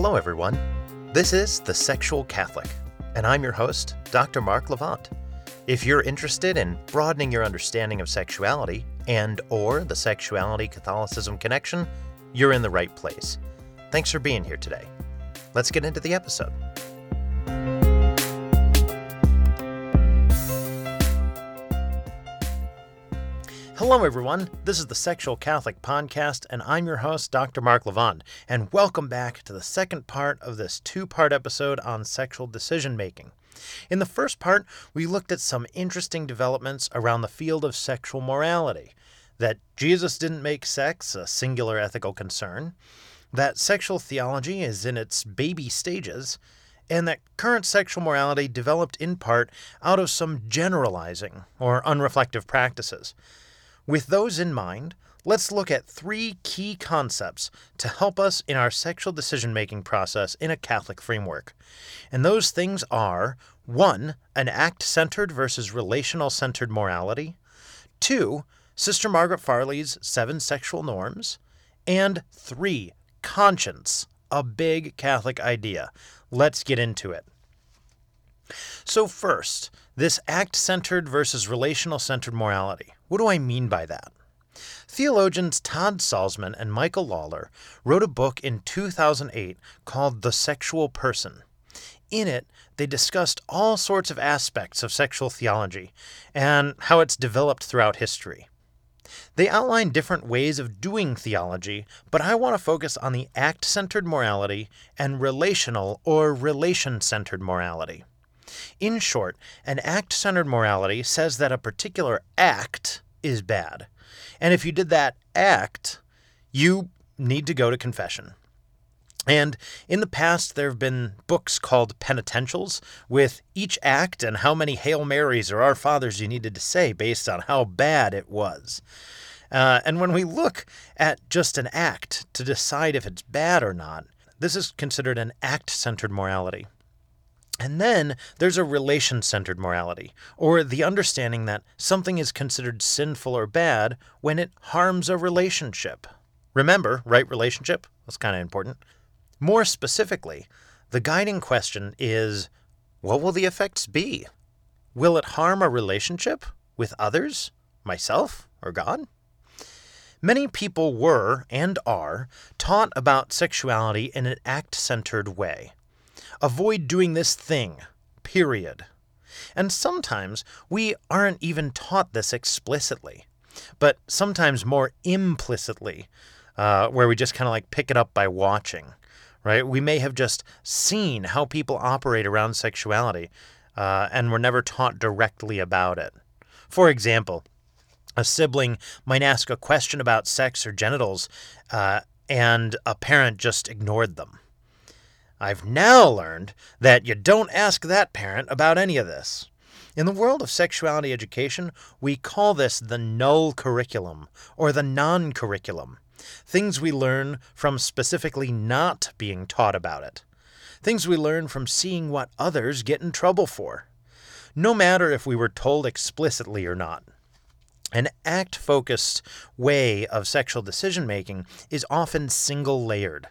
Hello, everyone. This is The Sexual Catholic, and I'm your host, Dr. Mark Levand. If you're interested in broadening your understanding of sexuality and or the sexuality Catholicism connection, you're in the right place. Thanks for being here today. Let's get into the episode. Hello, everyone. This is the Sexual Catholic Podcast, and I'm your host, Dr. Mark Levand. And welcome back to the second part of this two part episode on sexual decision making. In the first part, we looked at some interesting developments around the field of sexual morality that Jesus didn't make sex a singular ethical concern, that sexual theology is in its baby stages, and that current sexual morality developed in part out of some generalizing or unreflective practices. With those in mind, let's look at three key concepts to help us in our sexual decision making process in a Catholic framework. And those things are 1. An act centered versus relational centered morality, 2. Sister Margaret Farley's seven sexual norms, and 3. Conscience, a big Catholic idea. Let's get into it. So, first, this act centered versus relational centered morality. What do I mean by that? Theologians Todd Salzman and Michael Lawler wrote a book in 2008 called The Sexual Person. In it, they discussed all sorts of aspects of sexual theology and how it's developed throughout history. They outline different ways of doing theology, but I want to focus on the act centered morality and relational or relation centered morality. In short, an act centered morality says that a particular act is bad. And if you did that act, you need to go to confession. And in the past, there have been books called penitentials with each act and how many Hail Marys or Our Fathers you needed to say based on how bad it was. Uh, and when we look at just an act to decide if it's bad or not, this is considered an act centered morality. And then there's a relation centered morality, or the understanding that something is considered sinful or bad when it harms a relationship. Remember, right relationship? That's kind of important. More specifically, the guiding question is what will the effects be? Will it harm a relationship with others, myself, or God? Many people were and are taught about sexuality in an act centered way. Avoid doing this thing, period. And sometimes we aren't even taught this explicitly, but sometimes more implicitly, uh, where we just kind of like pick it up by watching, right? We may have just seen how people operate around sexuality, uh, and we're never taught directly about it. For example, a sibling might ask a question about sex or genitals, uh, and a parent just ignored them. I've now learned that you don't ask that parent about any of this. In the world of sexuality education, we call this the null curriculum or the non curriculum. Things we learn from specifically not being taught about it. Things we learn from seeing what others get in trouble for. No matter if we were told explicitly or not. An act focused way of sexual decision making is often single layered.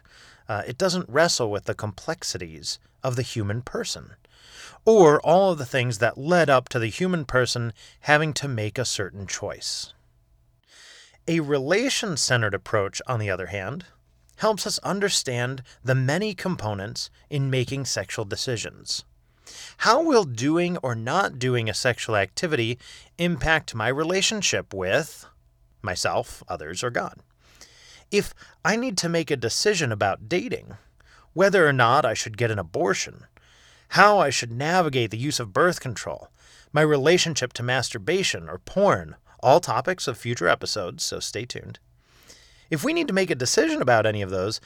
Uh, it doesn't wrestle with the complexities of the human person, or all of the things that led up to the human person having to make a certain choice. A relation centered approach, on the other hand, helps us understand the many components in making sexual decisions. How will doing or not doing a sexual activity impact my relationship with myself, others, or God? If I need to make a decision about dating, whether or not I should get an abortion, how I should navigate the use of birth control, my relationship to masturbation or porn, all topics of future episodes, so stay tuned. If we need to make a decision about any of those,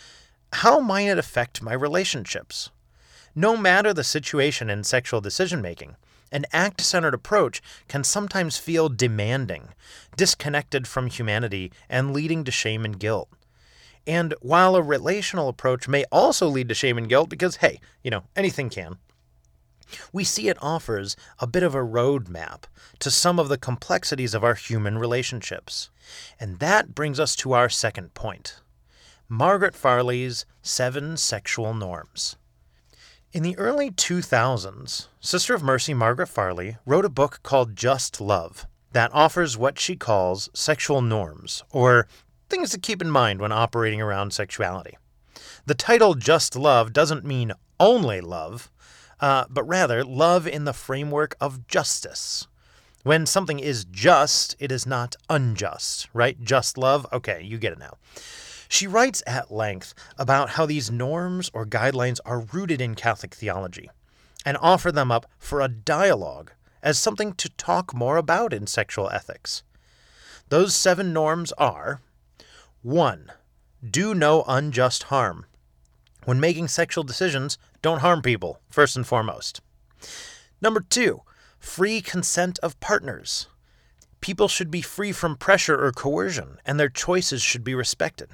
how might it affect my relationships? No matter the situation in sexual decision making, an act centered approach can sometimes feel demanding, disconnected from humanity, and leading to shame and guilt. And while a relational approach may also lead to shame and guilt, because hey, you know, anything can, we see it offers a bit of a roadmap to some of the complexities of our human relationships. And that brings us to our second point Margaret Farley's Seven Sexual Norms. In the early 2000s, Sister of Mercy Margaret Farley wrote a book called Just Love that offers what she calls sexual norms, or things to keep in mind when operating around sexuality. The title Just Love doesn't mean only love, uh, but rather love in the framework of justice. When something is just, it is not unjust, right? Just love? Okay, you get it now. She writes at length about how these norms or guidelines are rooted in Catholic theology and offer them up for a dialogue as something to talk more about in sexual ethics. Those seven norms are 1. Do no unjust harm. When making sexual decisions, don't harm people, first and foremost. Number 2. Free consent of partners. People should be free from pressure or coercion, and their choices should be respected.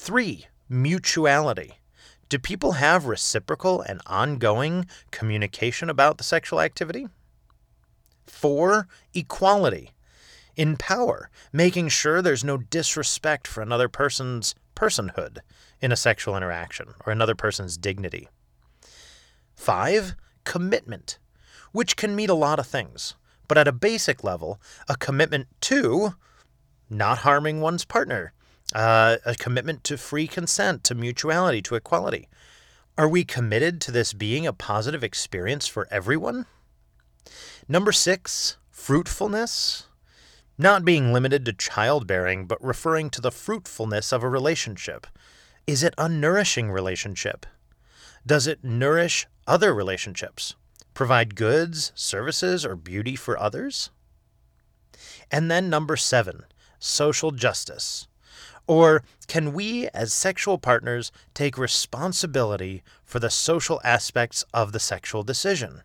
Three, mutuality. Do people have reciprocal and ongoing communication about the sexual activity? Four, equality. In power, making sure there's no disrespect for another person's personhood in a sexual interaction or another person's dignity. Five, commitment, which can mean a lot of things, but at a basic level, a commitment to not harming one's partner, uh, a commitment to free consent, to mutuality, to equality. Are we committed to this being a positive experience for everyone? Number six, fruitfulness. Not being limited to childbearing, but referring to the fruitfulness of a relationship. Is it a nourishing relationship? Does it nourish other relationships? Provide goods, services, or beauty for others? And then number seven, social justice. Or can we, as sexual partners, take responsibility for the social aspects of the sexual decision?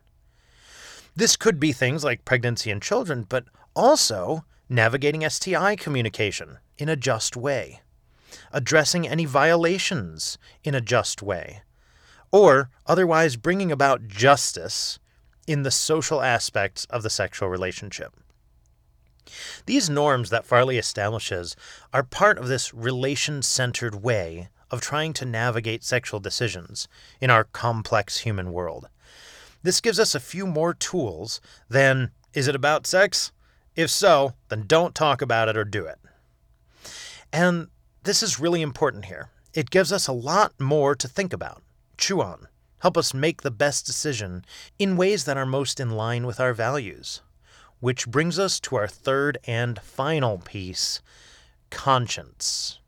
This could be things like pregnancy and children, but also navigating STI communication in a just way, addressing any violations in a just way, or otherwise bringing about justice in the social aspects of the sexual relationship. These norms that Farley establishes are part of this relation centered way of trying to navigate sexual decisions in our complex human world. This gives us a few more tools than is it about sex? If so, then don't talk about it or do it. And this is really important here. It gives us a lot more to think about, chew on, help us make the best decision in ways that are most in line with our values. Which brings us to our third and final piece conscience.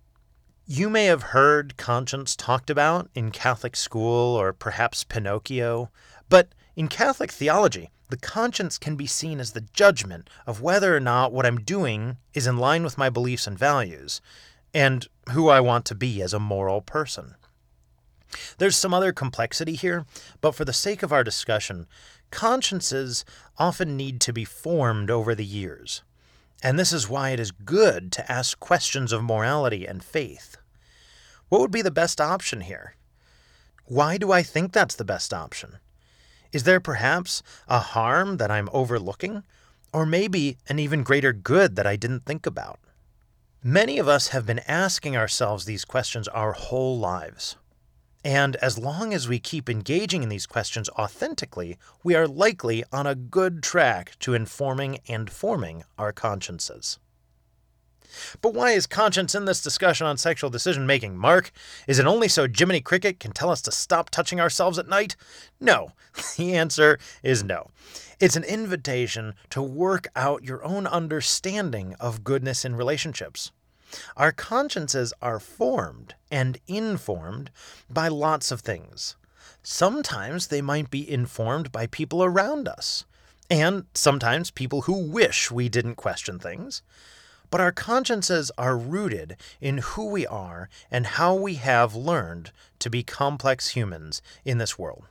You may have heard conscience talked about in Catholic school or perhaps Pinocchio, but in Catholic theology, the conscience can be seen as the judgment of whether or not what I'm doing is in line with my beliefs and values, and who I want to be as a moral person. There's some other complexity here, but for the sake of our discussion, consciences often need to be formed over the years. And this is why it is good to ask questions of morality and faith. What would be the best option here? Why do I think that's the best option? Is there perhaps a harm that I'm overlooking? Or maybe an even greater good that I didn't think about? Many of us have been asking ourselves these questions our whole lives. And as long as we keep engaging in these questions authentically, we are likely on a good track to informing and forming our consciences. But why is conscience in this discussion on sexual decision making, Mark? Is it only so Jiminy Cricket can tell us to stop touching ourselves at night? No. The answer is no. It's an invitation to work out your own understanding of goodness in relationships. Our consciences are formed and informed by lots of things. Sometimes they might be informed by people around us, and sometimes people who wish we didn't question things. But our consciences are rooted in who we are and how we have learned to be complex humans in this world.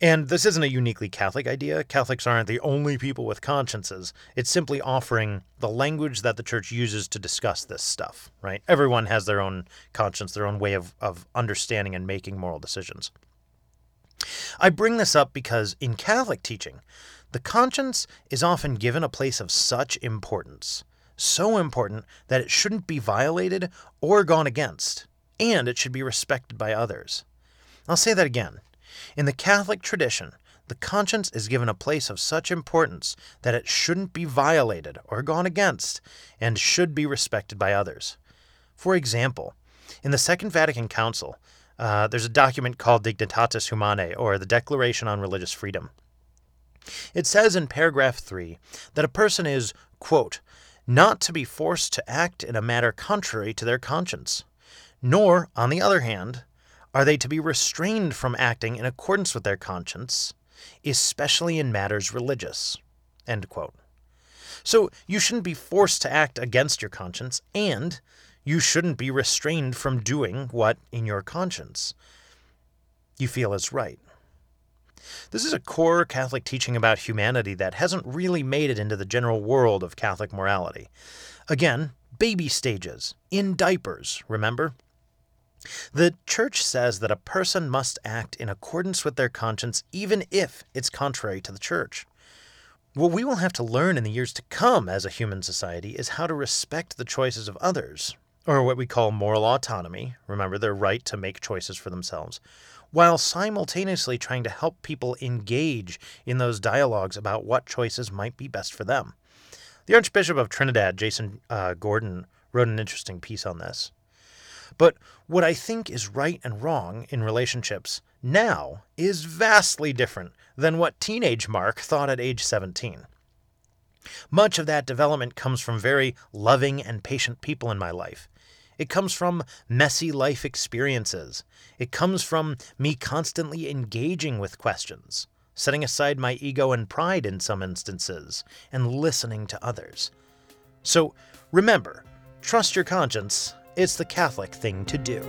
And this isn't a uniquely Catholic idea. Catholics aren't the only people with consciences. It's simply offering the language that the church uses to discuss this stuff, right? Everyone has their own conscience, their own way of, of understanding and making moral decisions. I bring this up because in Catholic teaching, the conscience is often given a place of such importance, so important that it shouldn't be violated or gone against, and it should be respected by others. I'll say that again. In the Catholic tradition, the conscience is given a place of such importance that it shouldn't be violated or gone against, and should be respected by others. For example, in the Second Vatican Council, uh, there's a document called Dignitatis Humanae, or the Declaration on Religious Freedom. It says in paragraph 3 that a person is, quote, not to be forced to act in a matter contrary to their conscience, nor, on the other hand, are they to be restrained from acting in accordance with their conscience, especially in matters religious. So you shouldn't be forced to act against your conscience, and you shouldn't be restrained from doing what, in your conscience, you feel is right. This is a core Catholic teaching about humanity that hasn't really made it into the general world of Catholic morality. Again, baby stages, in diapers, remember? The Church says that a person must act in accordance with their conscience even if it's contrary to the Church. What we will have to learn in the years to come as a human society is how to respect the choices of others, or what we call moral autonomy, remember their right to make choices for themselves, while simultaneously trying to help people engage in those dialogues about what choices might be best for them. The Archbishop of Trinidad, Jason uh, Gordon, wrote an interesting piece on this. But what I think is right and wrong in relationships now is vastly different than what teenage Mark thought at age 17. Much of that development comes from very loving and patient people in my life. It comes from messy life experiences. It comes from me constantly engaging with questions, setting aside my ego and pride in some instances, and listening to others. So remember, trust your conscience it's the Catholic thing to do.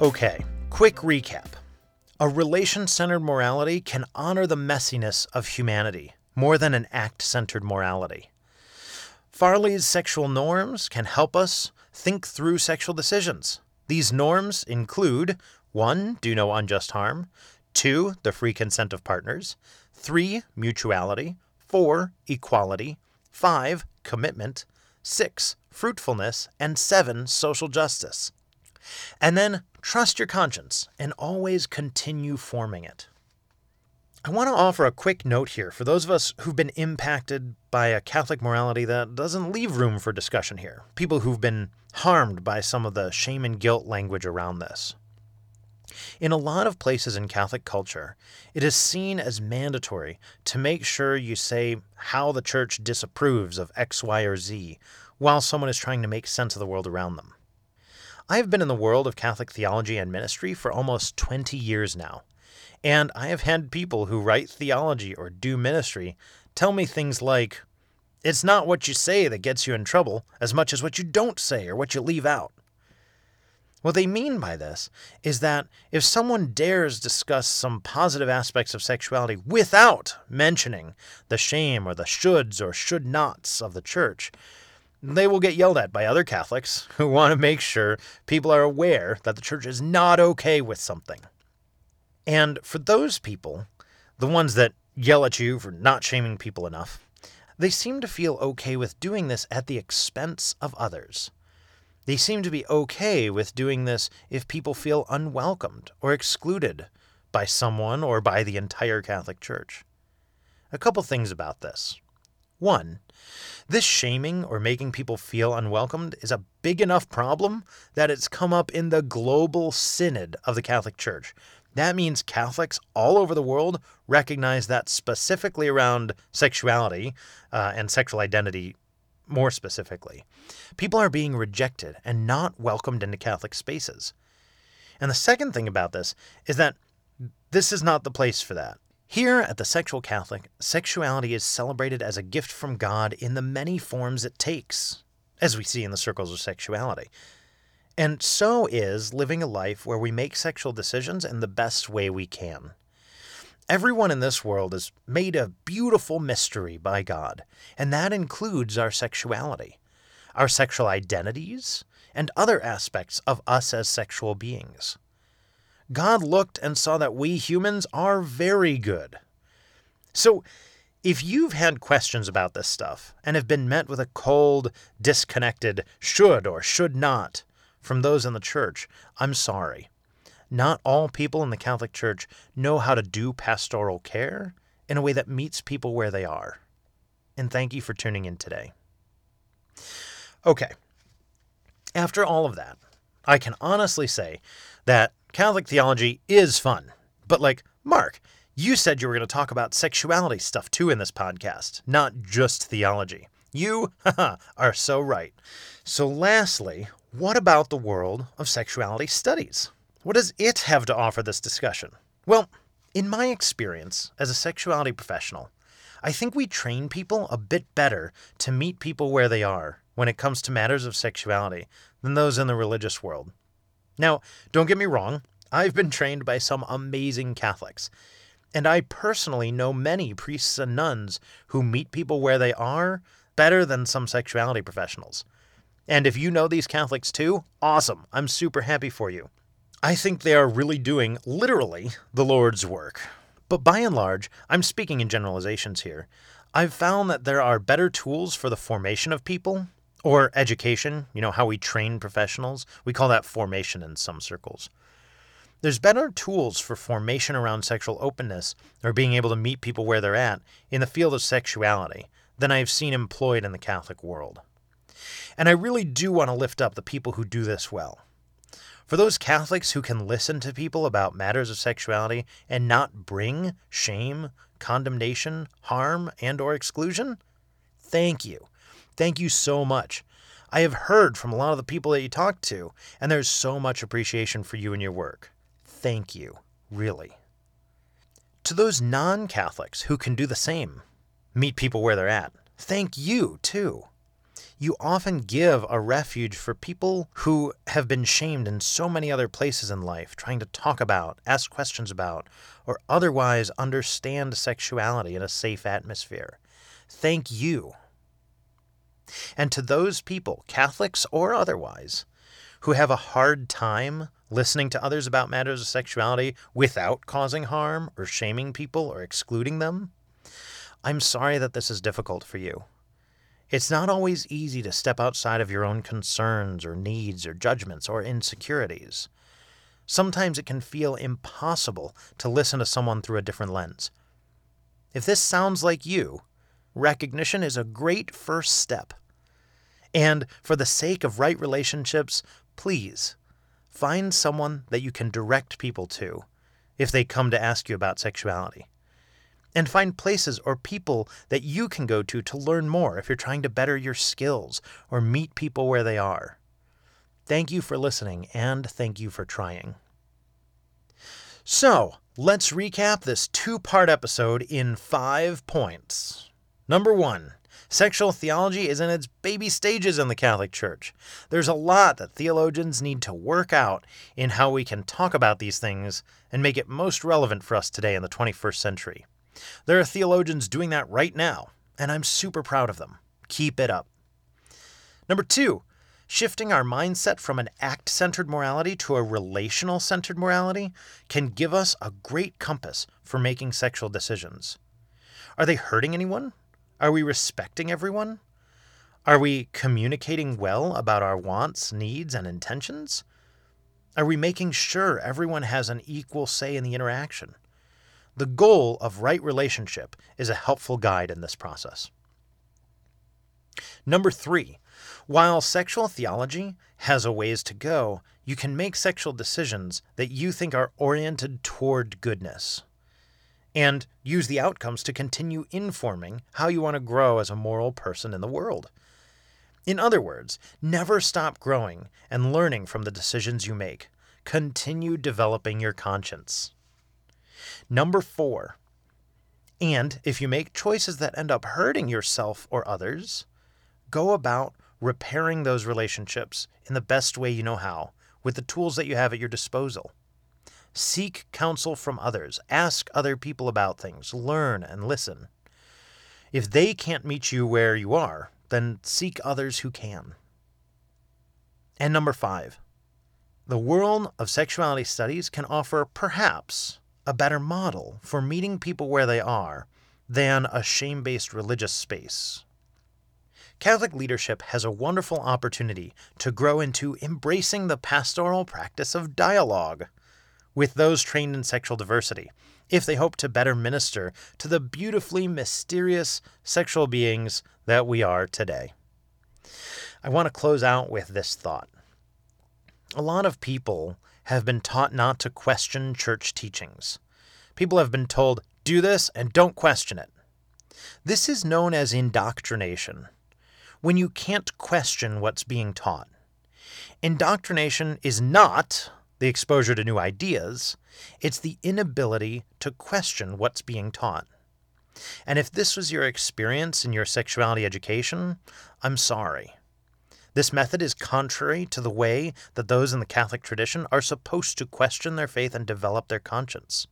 Okay, quick recap. A relation centered morality can honor the messiness of humanity more than an act centered morality. Farley's sexual norms can help us think through sexual decisions. These norms include 1. Do no unjust harm, 2. The free consent of partners, 3. Mutuality, 4. Equality, 5. Commitment, 6. Fruitfulness, and 7. Social justice. And then trust your conscience and always continue forming it. I want to offer a quick note here for those of us who've been impacted by a Catholic morality that doesn't leave room for discussion here, people who've been harmed by some of the shame and guilt language around this. In a lot of places in Catholic culture, it is seen as mandatory to make sure you say how the church disapproves of X, Y, or Z while someone is trying to make sense of the world around them. I have been in the world of Catholic theology and ministry for almost 20 years now, and I have had people who write theology or do ministry tell me things like, It's not what you say that gets you in trouble as much as what you don't say or what you leave out. What they mean by this is that if someone dares discuss some positive aspects of sexuality without mentioning the shame or the shoulds or should nots of the church, they will get yelled at by other Catholics who want to make sure people are aware that the church is not okay with something. And for those people, the ones that yell at you for not shaming people enough, they seem to feel okay with doing this at the expense of others. They seem to be okay with doing this if people feel unwelcomed or excluded by someone or by the entire Catholic Church. A couple things about this. One, this shaming or making people feel unwelcomed is a big enough problem that it's come up in the global synod of the Catholic Church, that means Catholics all over the world recognize that specifically around sexuality uh, and sexual identity, more specifically, people are being rejected and not welcomed into Catholic spaces. And the second thing about this is that this is not the place for that. Here at the Sexual Catholic, sexuality is celebrated as a gift from God in the many forms it takes, as we see in the circles of sexuality. And so is living a life where we make sexual decisions in the best way we can. Everyone in this world is made a beautiful mystery by God, and that includes our sexuality, our sexual identities, and other aspects of us as sexual beings. God looked and saw that we humans are very good. So, if you've had questions about this stuff and have been met with a cold, disconnected should or should not from those in the church, I'm sorry. Not all people in the Catholic Church know how to do pastoral care in a way that meets people where they are. And thank you for tuning in today. Okay. After all of that, I can honestly say that Catholic theology is fun. But, like, Mark, you said you were going to talk about sexuality stuff too in this podcast, not just theology. You are so right. So, lastly, what about the world of sexuality studies? What does it have to offer this discussion? Well, in my experience as a sexuality professional, I think we train people a bit better to meet people where they are when it comes to matters of sexuality than those in the religious world. Now, don't get me wrong, I've been trained by some amazing Catholics, and I personally know many priests and nuns who meet people where they are better than some sexuality professionals. And if you know these Catholics too, awesome. I'm super happy for you. I think they are really doing, literally, the Lord's work. But by and large, I'm speaking in generalizations here. I've found that there are better tools for the formation of people, or education, you know, how we train professionals. We call that formation in some circles. There's better tools for formation around sexual openness or being able to meet people where they're at in the field of sexuality than I've seen employed in the Catholic world. And I really do want to lift up the people who do this well. For those Catholics who can listen to people about matters of sexuality and not bring shame, condemnation, harm, and or exclusion, thank you. Thank you so much. I have heard from a lot of the people that you talk to, and there's so much appreciation for you and your work thank you, really. To those non Catholics who can do the same, meet people where they're at, thank you, too. You often give a refuge for people who have been shamed in so many other places in life, trying to talk about, ask questions about, or otherwise understand sexuality in a safe atmosphere. Thank you. And to those people, Catholics or otherwise, who have a hard time listening to others about matters of sexuality without causing harm or shaming people or excluding them. I'm sorry that this is difficult for you. It's not always easy to step outside of your own concerns or needs or judgments or insecurities. Sometimes it can feel impossible to listen to someone through a different lens. If this sounds like you, recognition is a great first step. And for the sake of right relationships, please Find someone that you can direct people to if they come to ask you about sexuality. And find places or people that you can go to to learn more if you're trying to better your skills or meet people where they are. Thank you for listening and thank you for trying. So, let's recap this two part episode in five points. Number one, Sexual theology is in its baby stages in the Catholic Church. There's a lot that theologians need to work out in how we can talk about these things and make it most relevant for us today in the 21st century. There are theologians doing that right now, and I'm super proud of them. Keep it up. Number two, shifting our mindset from an act centered morality to a relational centered morality can give us a great compass for making sexual decisions. Are they hurting anyone? Are we respecting everyone? Are we communicating well about our wants, needs, and intentions? Are we making sure everyone has an equal say in the interaction? The goal of right relationship is a helpful guide in this process. Number three, while sexual theology has a ways to go, you can make sexual decisions that you think are oriented toward goodness and use the outcomes to continue informing how you want to grow as a moral person in the world. In other words, never stop growing and learning from the decisions you make. Continue developing your conscience. Number four, and if you make choices that end up hurting yourself or others, go about repairing those relationships in the best way you know how with the tools that you have at your disposal. Seek counsel from others. Ask other people about things. Learn and listen. If they can't meet you where you are, then seek others who can. And number five, the world of sexuality studies can offer perhaps a better model for meeting people where they are than a shame based religious space. Catholic leadership has a wonderful opportunity to grow into embracing the pastoral practice of dialogue with those trained in sexual diversity if they hope to better minister to the beautifully mysterious sexual beings that we are today. I want to close out with this thought. A lot of people have been taught not to question church teachings. People have been told, do this and don't question it. This is known as indoctrination, when you can't question what's being taught. Indoctrination is not the exposure to new ideas, it's the inability to question what's being taught. And if this was your experience in your sexuality education, I'm sorry. This method is contrary to the way that those in the Catholic tradition are supposed to question their faith and develop their conscience.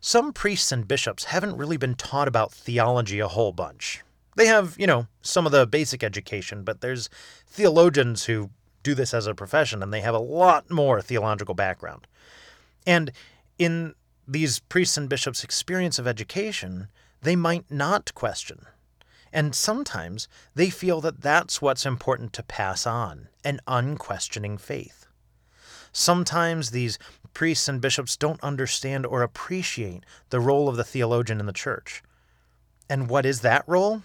Some priests and bishops haven't really been taught about theology a whole bunch. They have, you know, some of the basic education, but there's theologians who do this as a profession and they have a lot more theological background. And in these priests and bishops' experience of education, they might not question. And sometimes they feel that that's what's important to pass on an unquestioning faith. Sometimes these priests and bishops don't understand or appreciate the role of the theologian in the church. And what is that role?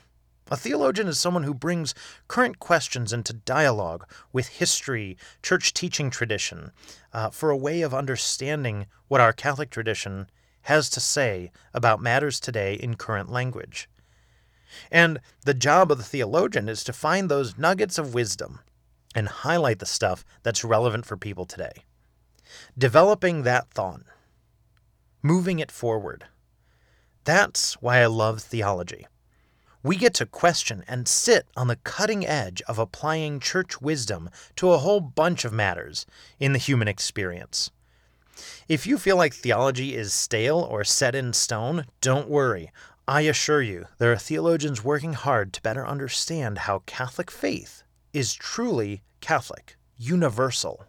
A theologian is someone who brings current questions into dialogue with history, church teaching tradition, uh, for a way of understanding what our Catholic tradition has to say about matters today in current language. And the job of the theologian is to find those nuggets of wisdom and highlight the stuff that's relevant for people today. Developing that thought, moving it forward. That's why I love theology. We get to question and sit on the cutting edge of applying church wisdom to a whole bunch of matters in the human experience. If you feel like theology is stale or set in stone, don't worry. I assure you, there are theologians working hard to better understand how Catholic faith is truly Catholic, universal.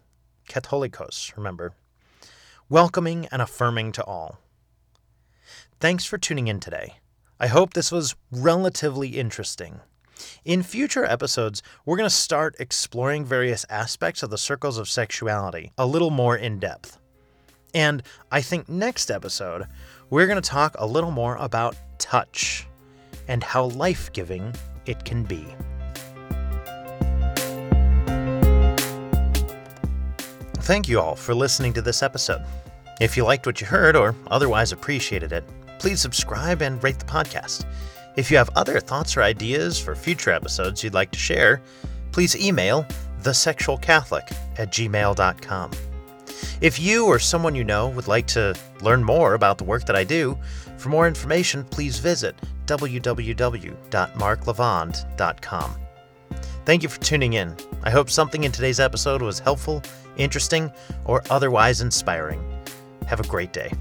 Catholicos, remember. Welcoming and affirming to all. Thanks for tuning in today. I hope this was relatively interesting. In future episodes, we're going to start exploring various aspects of the circles of sexuality a little more in depth. And I think next episode, we're going to talk a little more about touch and how life giving it can be. Thank you all for listening to this episode. If you liked what you heard or otherwise appreciated it, please subscribe and rate the podcast. If you have other thoughts or ideas for future episodes you'd like to share, please email thesexualcatholic at gmail.com. If you or someone you know would like to learn more about the work that I do, for more information, please visit www.marklevand.com. Thank you for tuning in. I hope something in today's episode was helpful, interesting, or otherwise inspiring. Have a great day.